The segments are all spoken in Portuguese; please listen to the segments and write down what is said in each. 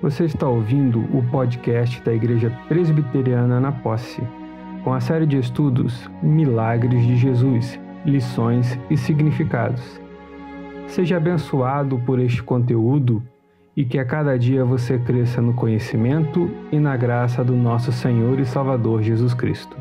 Você está ouvindo o podcast da Igreja Presbiteriana na Posse, com a série de estudos Milagres de Jesus, Lições e Significados. Seja abençoado por este conteúdo e que a cada dia você cresça no conhecimento e na graça do nosso Senhor e Salvador Jesus Cristo.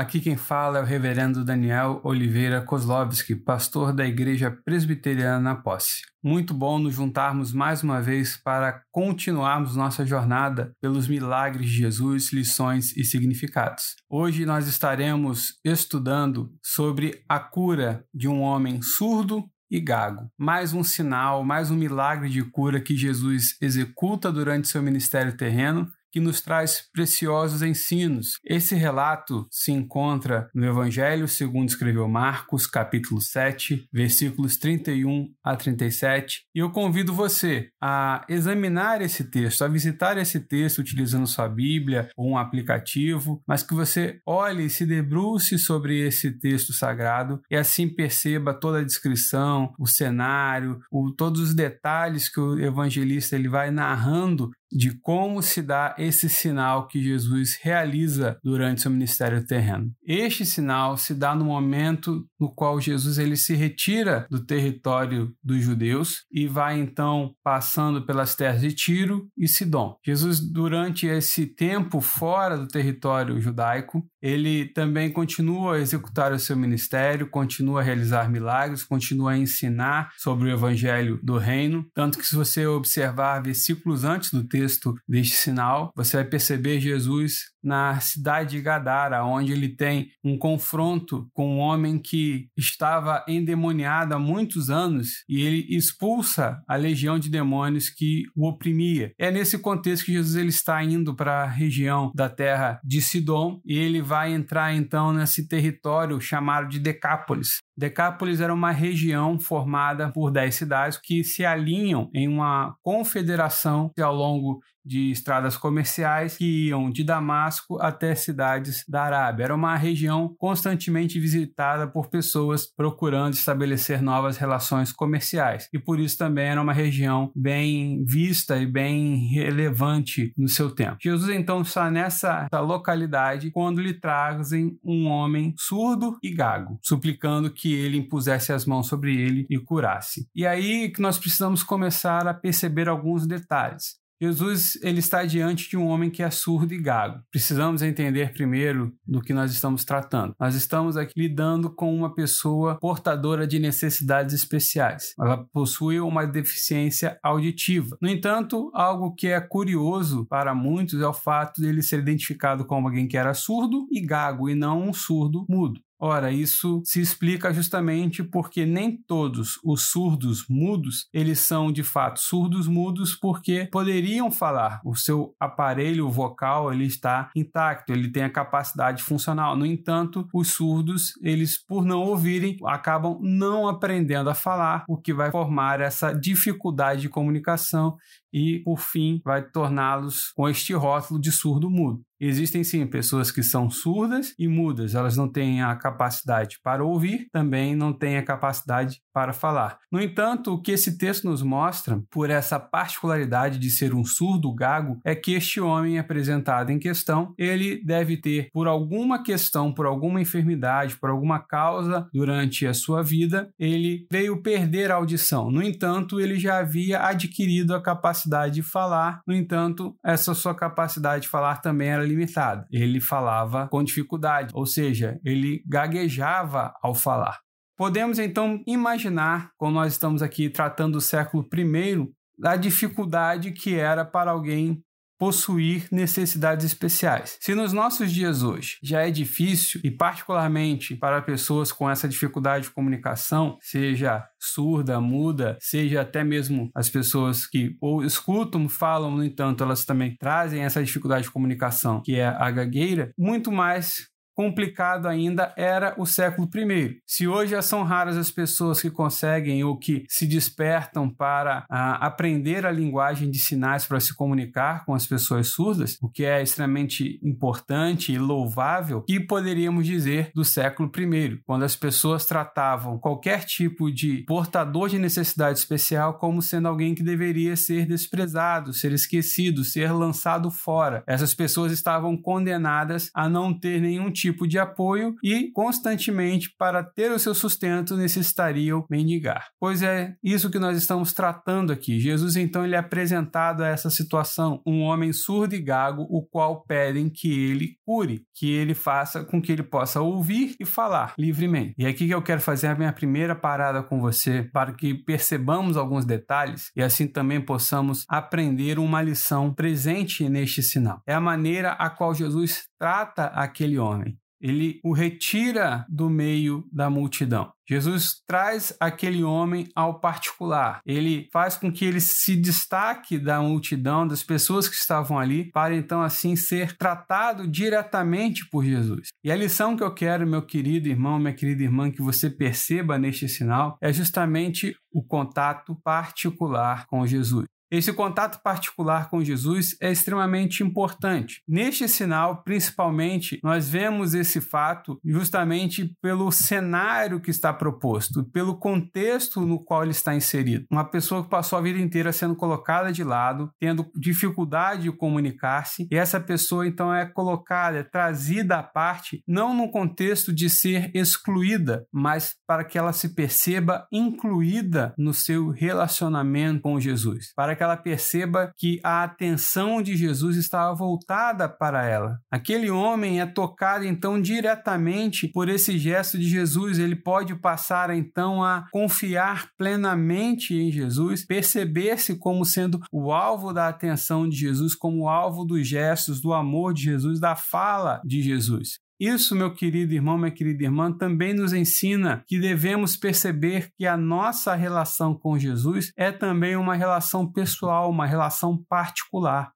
Aqui quem fala é o Reverendo Daniel Oliveira Kozlovski, pastor da Igreja Presbiteriana na Posse. Muito bom nos juntarmos mais uma vez para continuarmos nossa jornada pelos milagres de Jesus, lições e significados. Hoje nós estaremos estudando sobre a cura de um homem surdo e gago. Mais um sinal, mais um milagre de cura que Jesus executa durante seu ministério terreno que nos traz preciosos ensinos. Esse relato se encontra no Evangelho segundo escreveu Marcos, capítulo 7, versículos 31 a 37, e eu convido você a examinar esse texto, a visitar esse texto utilizando sua Bíblia ou um aplicativo, mas que você olhe e se debruce sobre esse texto sagrado e assim perceba toda a descrição, o cenário, o, todos os detalhes que o evangelista ele vai narrando de como se dá esse sinal que Jesus realiza durante seu ministério terreno. Este sinal se dá no momento no qual Jesus ele se retira do território dos judeus e vai então passando pelas terras de Tiro e Sidom. Jesus durante esse tempo fora do território judaico, ele também continua a executar o seu ministério, continua a realizar milagres, continua a ensinar sobre o evangelho do reino, tanto que se você observar versículos antes do texto texto deste sinal, você vai perceber Jesus na cidade de Gadara, onde ele tem um confronto com um homem que estava endemoniado há muitos anos e ele expulsa a legião de demônios que o oprimia. É nesse contexto que Jesus ele está indo para a região da terra de Sidom e ele vai entrar então nesse território chamado de Decápolis. Decápolis era uma região formada por dez cidades que se alinham em uma confederação ao longo de estradas comerciais que iam de Damasco até cidades da Arábia. Era uma região constantemente visitada por pessoas procurando estabelecer novas relações comerciais e por isso também era uma região bem vista e bem relevante no seu tempo. Jesus então está nessa localidade quando lhe trazem um homem surdo e gago, suplicando que ele impusesse as mãos sobre ele e curasse. E aí que nós precisamos começar a perceber alguns detalhes. Jesus ele está diante de um homem que é surdo e gago. Precisamos entender primeiro do que nós estamos tratando. Nós estamos aqui lidando com uma pessoa portadora de necessidades especiais. Ela possui uma deficiência auditiva. No entanto, algo que é curioso para muitos é o fato de ele ser identificado como alguém que era surdo e gago e não um surdo mudo. Ora, isso se explica justamente porque nem todos os surdos mudos, eles são de fato surdos mudos porque poderiam falar. O seu aparelho vocal, ele está intacto, ele tem a capacidade funcional. No entanto, os surdos, eles por não ouvirem, acabam não aprendendo a falar, o que vai formar essa dificuldade de comunicação e, por fim, vai torná-los com este rótulo de surdo mudo. Existem sim pessoas que são surdas e mudas, elas não têm a capacidade para ouvir, também não têm a capacidade para falar. No entanto, o que esse texto nos mostra, por essa particularidade de ser um surdo gago, é que este homem apresentado em questão, ele deve ter, por alguma questão, por alguma enfermidade, por alguma causa durante a sua vida, ele veio perder a audição. No entanto, ele já havia adquirido a capacidade de falar, no entanto, essa sua capacidade de falar também era limitada. Ele falava com dificuldade, ou seja, ele gaguejava ao falar. Podemos então imaginar, quando nós estamos aqui tratando do século I, a dificuldade que era para alguém possuir necessidades especiais. Se nos nossos dias hoje já é difícil, e particularmente para pessoas com essa dificuldade de comunicação, seja surda, muda, seja até mesmo as pessoas que ou escutam, falam, no entanto, elas também trazem essa dificuldade de comunicação, que é a gagueira, muito mais complicado ainda era o século I. Se hoje já são raras as pessoas que conseguem ou que se despertam para ah, aprender a linguagem de sinais para se comunicar com as pessoas surdas, o que é extremamente importante e louvável, que poderíamos dizer do século I, quando as pessoas tratavam qualquer tipo de portador de necessidade especial como sendo alguém que deveria ser desprezado, ser esquecido, ser lançado fora. Essas pessoas estavam condenadas a não ter nenhum tipo de apoio e constantemente para ter o seu sustento necessitariam mendigar. Pois é isso que nós estamos tratando aqui. Jesus então ele é apresentado a essa situação, um homem surdo e gago, o qual pedem que ele cure, que ele faça com que ele possa ouvir e falar livremente. E aqui que eu quero fazer a minha primeira parada com você para que percebamos alguns detalhes e assim também possamos aprender uma lição presente neste sinal. É a maneira a qual Jesus trata aquele homem ele o retira do meio da multidão. Jesus traz aquele homem ao particular. Ele faz com que ele se destaque da multidão, das pessoas que estavam ali, para então assim ser tratado diretamente por Jesus. E a lição que eu quero, meu querido irmão, minha querida irmã, que você perceba neste sinal é justamente o contato particular com Jesus. Esse contato particular com Jesus é extremamente importante. Neste sinal, principalmente, nós vemos esse fato justamente pelo cenário que está proposto, pelo contexto no qual ele está inserido. Uma pessoa que passou a vida inteira sendo colocada de lado, tendo dificuldade de comunicar-se, e essa pessoa então é colocada, é trazida à parte, não no contexto de ser excluída, mas para que ela se perceba incluída no seu relacionamento com Jesus, para que ela perceba que a atenção de Jesus estava voltada para ela. Aquele homem é tocado então diretamente por esse gesto de Jesus, ele pode passar então a confiar plenamente em Jesus, perceber-se como sendo o alvo da atenção de Jesus, como alvo dos gestos, do amor de Jesus, da fala de Jesus. Isso, meu querido irmão, minha querida irmã, também nos ensina que devemos perceber que a nossa relação com Jesus é também uma relação pessoal, uma relação particular.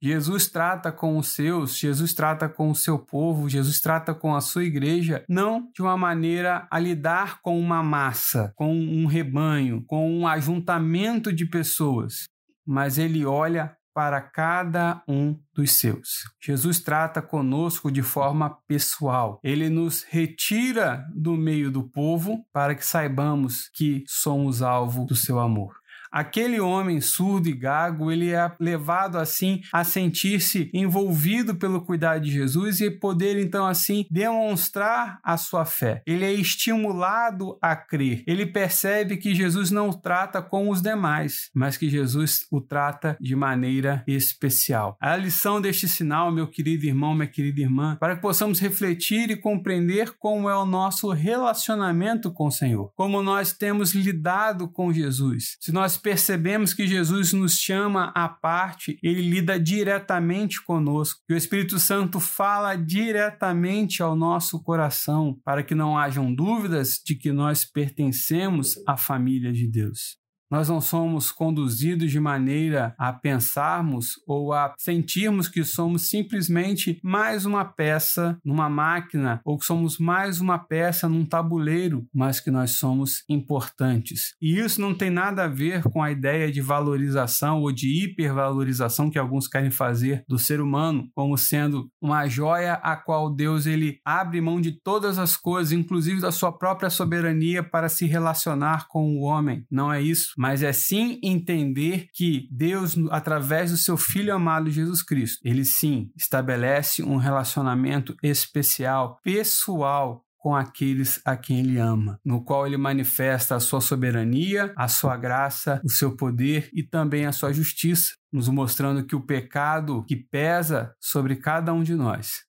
Jesus trata com os seus, Jesus trata com o seu povo, Jesus trata com a sua igreja, não de uma maneira a lidar com uma massa, com um rebanho, com um ajuntamento de pessoas, mas ele olha para cada um dos seus. Jesus trata conosco de forma pessoal. Ele nos retira do meio do povo para que saibamos que somos alvo do seu amor. Aquele homem surdo e gago, ele é levado assim a sentir-se envolvido pelo cuidado de Jesus e poder então assim demonstrar a sua fé. Ele é estimulado a crer. Ele percebe que Jesus não o trata como os demais, mas que Jesus o trata de maneira especial. A lição deste sinal, meu querido irmão, minha querida irmã, para que possamos refletir e compreender como é o nosso relacionamento com o Senhor, como nós temos lidado com Jesus. Se nós percebemos que Jesus nos chama à parte, ele lida diretamente conosco, que o Espírito Santo fala diretamente ao nosso coração, para que não hajam dúvidas de que nós pertencemos à família de Deus. Nós não somos conduzidos de maneira a pensarmos ou a sentirmos que somos simplesmente mais uma peça numa máquina ou que somos mais uma peça num tabuleiro, mas que nós somos importantes. E isso não tem nada a ver com a ideia de valorização ou de hipervalorização que alguns querem fazer do ser humano como sendo uma joia a qual Deus ele abre mão de todas as coisas, inclusive da sua própria soberania para se relacionar com o homem. Não é isso mas é sim entender que Deus, através do seu Filho amado Jesus Cristo, ele sim estabelece um relacionamento especial, pessoal com aqueles a quem ele ama, no qual ele manifesta a sua soberania, a sua graça, o seu poder e também a sua justiça, nos mostrando que o pecado que pesa sobre cada um de nós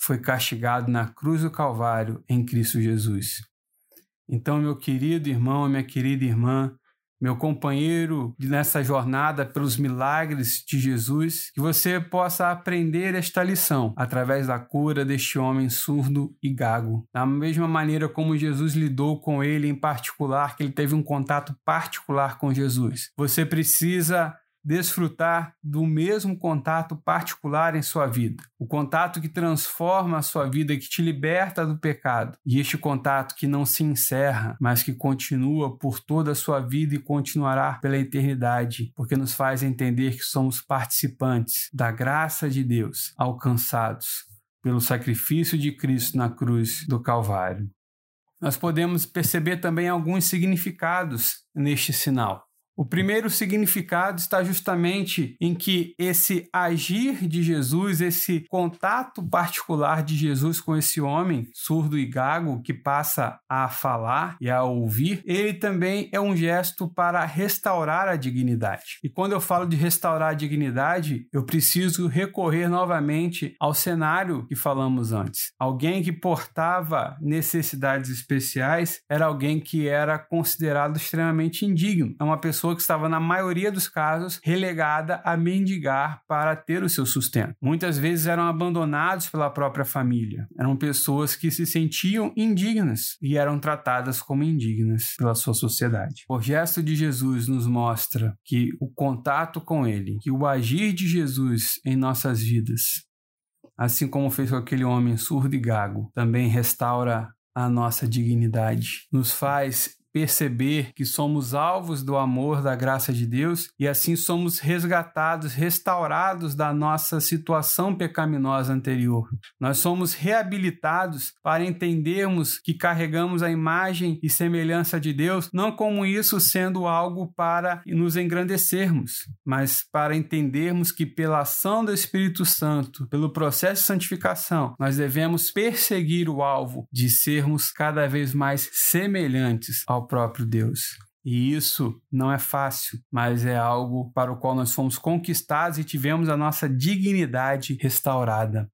foi castigado na cruz do Calvário em Cristo Jesus. Então, meu querido irmão, minha querida irmã, meu companheiro nessa jornada pelos milagres de Jesus, que você possa aprender esta lição através da cura deste homem surdo e gago. Da mesma maneira como Jesus lidou com ele em particular, que ele teve um contato particular com Jesus. Você precisa desfrutar do mesmo contato particular em sua vida. O contato que transforma a sua vida, que te liberta do pecado. E este contato que não se encerra, mas que continua por toda a sua vida e continuará pela eternidade, porque nos faz entender que somos participantes da graça de Deus, alcançados pelo sacrifício de Cristo na cruz do Calvário. Nós podemos perceber também alguns significados neste sinal. O primeiro significado está justamente em que esse agir de Jesus, esse contato particular de Jesus com esse homem surdo e gago que passa a falar e a ouvir, ele também é um gesto para restaurar a dignidade. E quando eu falo de restaurar a dignidade, eu preciso recorrer novamente ao cenário que falamos antes. Alguém que portava necessidades especiais era alguém que era considerado extremamente indigno. É uma pessoa pessoa que estava, na maioria dos casos, relegada a mendigar para ter o seu sustento. Muitas vezes eram abandonados pela própria família. Eram pessoas que se sentiam indignas e eram tratadas como indignas pela sua sociedade. O gesto de Jesus nos mostra que o contato com Ele, que o agir de Jesus em nossas vidas, assim como fez com aquele homem surdo e gago, também restaura a nossa dignidade, nos faz perceber que somos alvos do amor, da graça de Deus e assim somos resgatados, restaurados da nossa situação pecaminosa anterior. Nós somos reabilitados para entendermos que carregamos a imagem e semelhança de Deus, não como isso sendo algo para nos engrandecermos, mas para entendermos que pela ação do Espírito Santo, pelo processo de santificação, nós devemos perseguir o alvo de sermos cada vez mais semelhantes ao próprio Deus. E isso não é fácil, mas é algo para o qual nós fomos conquistados e tivemos a nossa dignidade restaurada.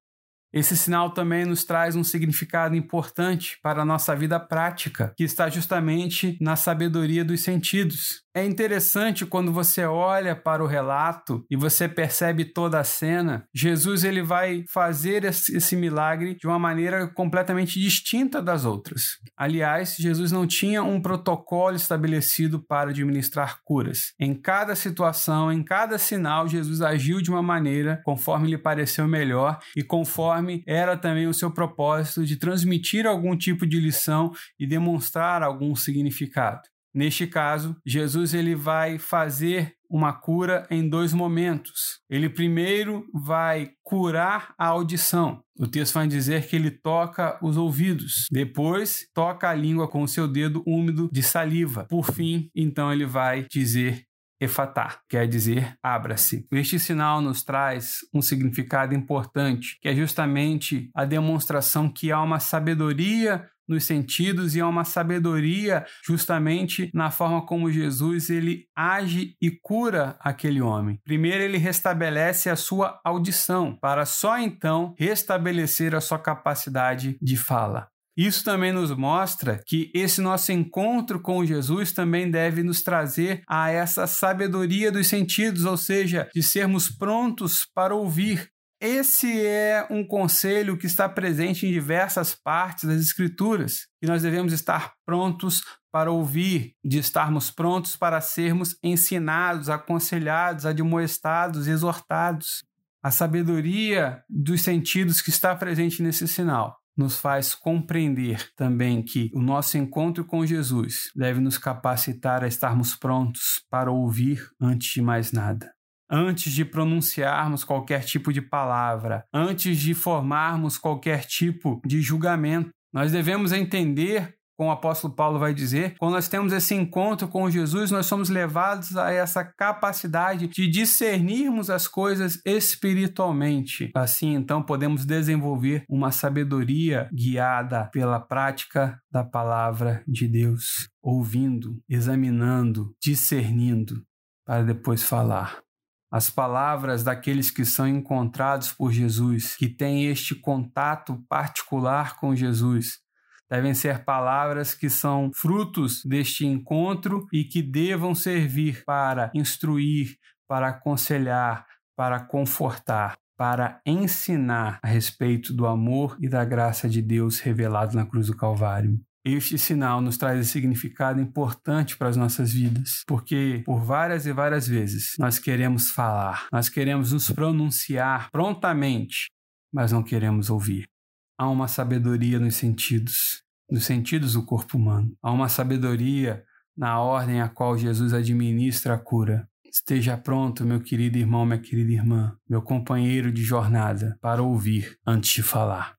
Esse sinal também nos traz um significado importante para a nossa vida prática, que está justamente na sabedoria dos sentidos. É interessante quando você olha para o relato e você percebe toda a cena. Jesus ele vai fazer esse milagre de uma maneira completamente distinta das outras. Aliás, Jesus não tinha um protocolo estabelecido para administrar curas. Em cada situação, em cada sinal, Jesus agiu de uma maneira conforme lhe pareceu melhor e conforme era também o seu propósito de transmitir algum tipo de lição e demonstrar algum significado. Neste caso, Jesus ele vai fazer uma cura em dois momentos. Ele primeiro vai curar a audição. O texto vai dizer que ele toca os ouvidos. Depois, toca a língua com o seu dedo úmido de saliva. Por fim, então ele vai dizer efatá, quer dizer abra-se. Este sinal nos traz um significado importante, que é justamente a demonstração que há uma sabedoria nos sentidos e há uma sabedoria justamente na forma como Jesus ele age e cura aquele homem. Primeiro ele restabelece a sua audição para só então restabelecer a sua capacidade de fala. Isso também nos mostra que esse nosso encontro com Jesus também deve nos trazer a essa sabedoria dos sentidos, ou seja, de sermos prontos para ouvir, esse é um conselho que está presente em diversas partes das Escrituras, que nós devemos estar prontos para ouvir, de estarmos prontos para sermos ensinados, aconselhados, admoestados, exortados. A sabedoria dos sentidos que está presente nesse sinal nos faz compreender também que o nosso encontro com Jesus deve nos capacitar a estarmos prontos para ouvir antes de mais nada antes de pronunciarmos qualquer tipo de palavra, antes de formarmos qualquer tipo de julgamento. Nós devemos entender, como o apóstolo Paulo vai dizer, quando nós temos esse encontro com Jesus, nós somos levados a essa capacidade de discernirmos as coisas espiritualmente. Assim, então, podemos desenvolver uma sabedoria guiada pela prática da palavra de Deus, ouvindo, examinando, discernindo, para depois falar as palavras daqueles que são encontrados por Jesus, que têm este contato particular com Jesus, devem ser palavras que são frutos deste encontro e que devam servir para instruir, para aconselhar, para confortar, para ensinar a respeito do amor e da graça de Deus revelado na cruz do Calvário. Este sinal nos traz esse significado importante para as nossas vidas, porque por várias e várias vezes nós queremos falar, nós queremos nos pronunciar prontamente, mas não queremos ouvir. Há uma sabedoria nos sentidos, nos sentidos do corpo humano. Há uma sabedoria na ordem a qual Jesus administra a cura. Esteja pronto, meu querido irmão, minha querida irmã, meu companheiro de jornada, para ouvir antes de falar.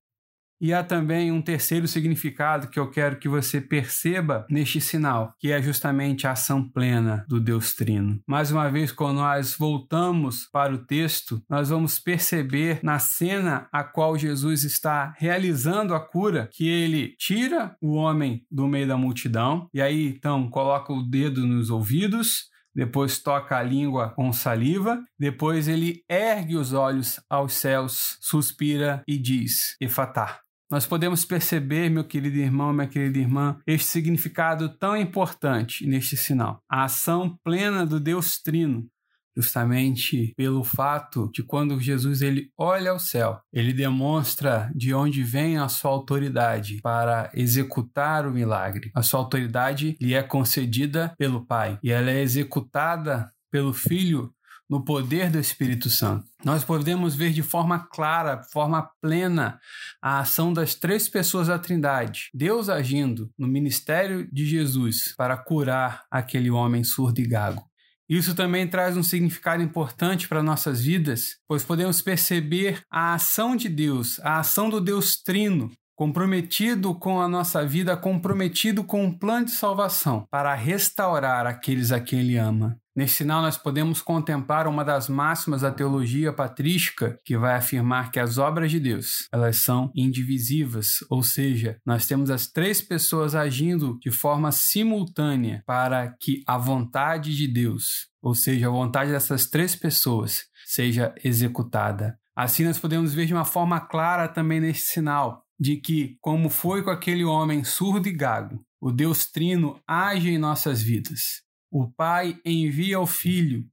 E há também um terceiro significado que eu quero que você perceba neste sinal, que é justamente a ação plena do Deus Trino. Mais uma vez, quando nós voltamos para o texto, nós vamos perceber na cena a qual Jesus está realizando a cura, que ele tira o homem do meio da multidão, e aí então coloca o dedo nos ouvidos, depois toca a língua com saliva, depois ele ergue os olhos aos céus, suspira e diz: Efatá, nós podemos perceber, meu querido irmão, minha querida irmã, este significado tão importante neste sinal. A ação plena do Deus Trino, justamente pelo fato de quando Jesus ele olha ao céu, ele demonstra de onde vem a sua autoridade para executar o milagre. A sua autoridade lhe é concedida pelo Pai e ela é executada pelo Filho no poder do Espírito Santo. Nós podemos ver de forma clara, forma plena, a ação das três pessoas da Trindade. Deus agindo no ministério de Jesus para curar aquele homem surdo e gago. Isso também traz um significado importante para nossas vidas, pois podemos perceber a ação de Deus, a ação do Deus Trino, comprometido com a nossa vida, comprometido com um plano de salvação para restaurar aqueles a quem Ele ama. Nesse sinal, nós podemos contemplar uma das máximas da teologia patrística, que vai afirmar que as obras de Deus elas são indivisíveis, ou seja, nós temos as três pessoas agindo de forma simultânea para que a vontade de Deus, ou seja, a vontade dessas três pessoas, seja executada. Assim, nós podemos ver de uma forma clara também nesse sinal de que, como foi com aquele homem surdo e gago, o Deus Trino age em nossas vidas. O Pai envia o Filho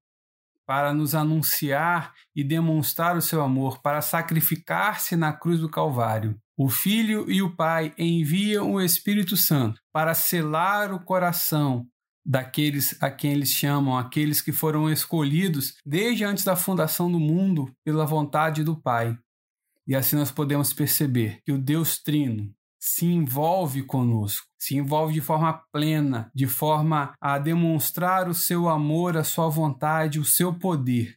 para nos anunciar e demonstrar o seu amor, para sacrificar-se na cruz do Calvário. O Filho e o Pai enviam o Espírito Santo para selar o coração daqueles a quem eles chamam, aqueles que foram escolhidos desde antes da fundação do mundo pela vontade do Pai. E assim nós podemos perceber que o Deus Trino se envolve conosco, se envolve de forma plena, de forma a demonstrar o seu amor, a sua vontade, o seu poder,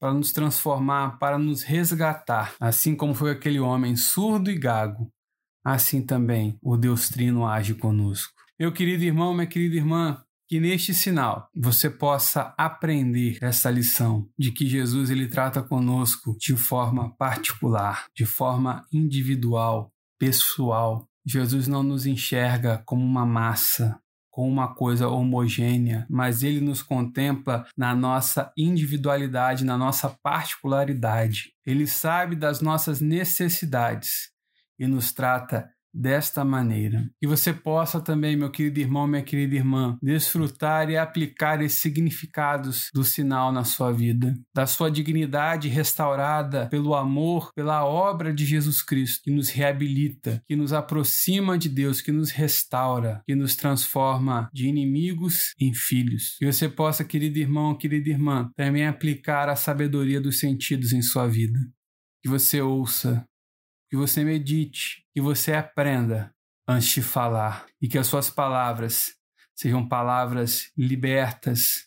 para nos transformar, para nos resgatar. Assim como foi aquele homem surdo e gago, assim também o Deus Trino age conosco. Meu querido irmão, minha querida irmã, que neste sinal você possa aprender essa lição de que Jesus ele trata conosco de forma particular, de forma individual, pessoal. Jesus não nos enxerga como uma massa, como uma coisa homogênea, mas ele nos contempla na nossa individualidade, na nossa particularidade. Ele sabe das nossas necessidades e nos trata desta maneira. Que você possa também, meu querido irmão, minha querida irmã, desfrutar e aplicar esses significados do sinal na sua vida, da sua dignidade restaurada pelo amor, pela obra de Jesus Cristo, que nos reabilita, que nos aproxima de Deus, que nos restaura, que nos transforma de inimigos em filhos. Que você possa, querido irmão, querida irmã, também aplicar a sabedoria dos sentidos em sua vida. Que você ouça que você medite, que você aprenda antes de falar e que as suas palavras sejam palavras libertas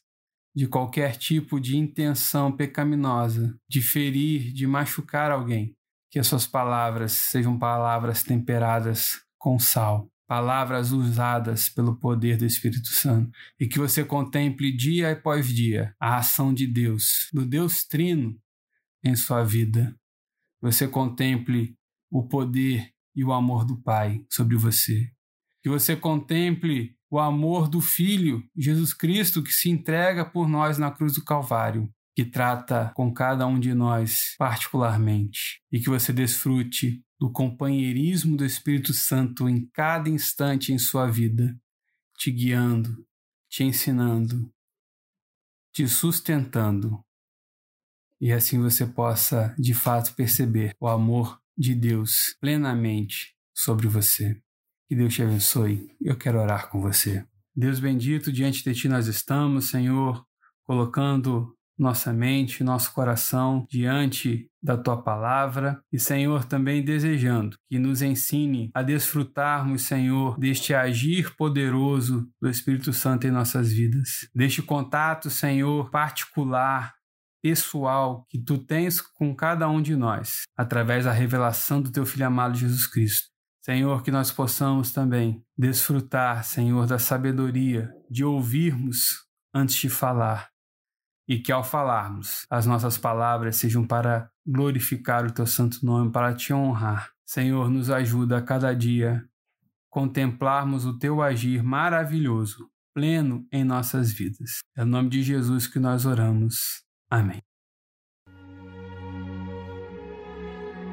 de qualquer tipo de intenção pecaminosa, de ferir, de machucar alguém. Que as suas palavras sejam palavras temperadas com sal, palavras usadas pelo poder do Espírito Santo, e que você contemple dia após dia a ação de Deus, do Deus Trino em sua vida. Você contemple o poder e o amor do Pai sobre você. Que você contemple o amor do Filho, Jesus Cristo, que se entrega por nós na cruz do Calvário, que trata com cada um de nós particularmente. E que você desfrute do companheirismo do Espírito Santo em cada instante em sua vida, te guiando, te ensinando, te sustentando. E assim você possa, de fato, perceber o amor de Deus plenamente sobre você. Que Deus te abençoe. Eu quero orar com você. Deus bendito, diante de ti nós estamos, Senhor, colocando nossa mente, nosso coração diante da tua palavra e, Senhor, também desejando que nos ensine a desfrutarmos, Senhor, deste agir poderoso do Espírito Santo em nossas vidas, deste contato, Senhor, particular. Pessoal que tu tens com cada um de nós, através da revelação do teu Filho amado Jesus Cristo. Senhor, que nós possamos também desfrutar, Senhor, da sabedoria de ouvirmos antes de falar e que ao falarmos, as nossas palavras sejam para glorificar o teu santo nome, para te honrar. Senhor, nos ajuda a cada dia contemplarmos o teu agir maravilhoso, pleno em nossas vidas. É no nome de Jesus que nós oramos. Amém.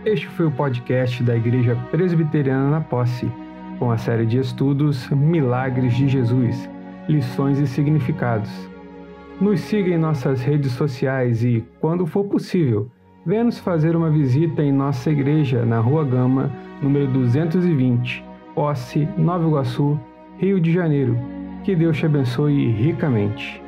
Este foi o podcast da Igreja Presbiteriana na Posse, com a série de estudos Milagres de Jesus, Lições e Significados. Nos siga em nossas redes sociais e, quando for possível, venha nos fazer uma visita em nossa igreja na Rua Gama, número 220, Posse, Nova Iguaçu, Rio de Janeiro. Que Deus te abençoe ricamente.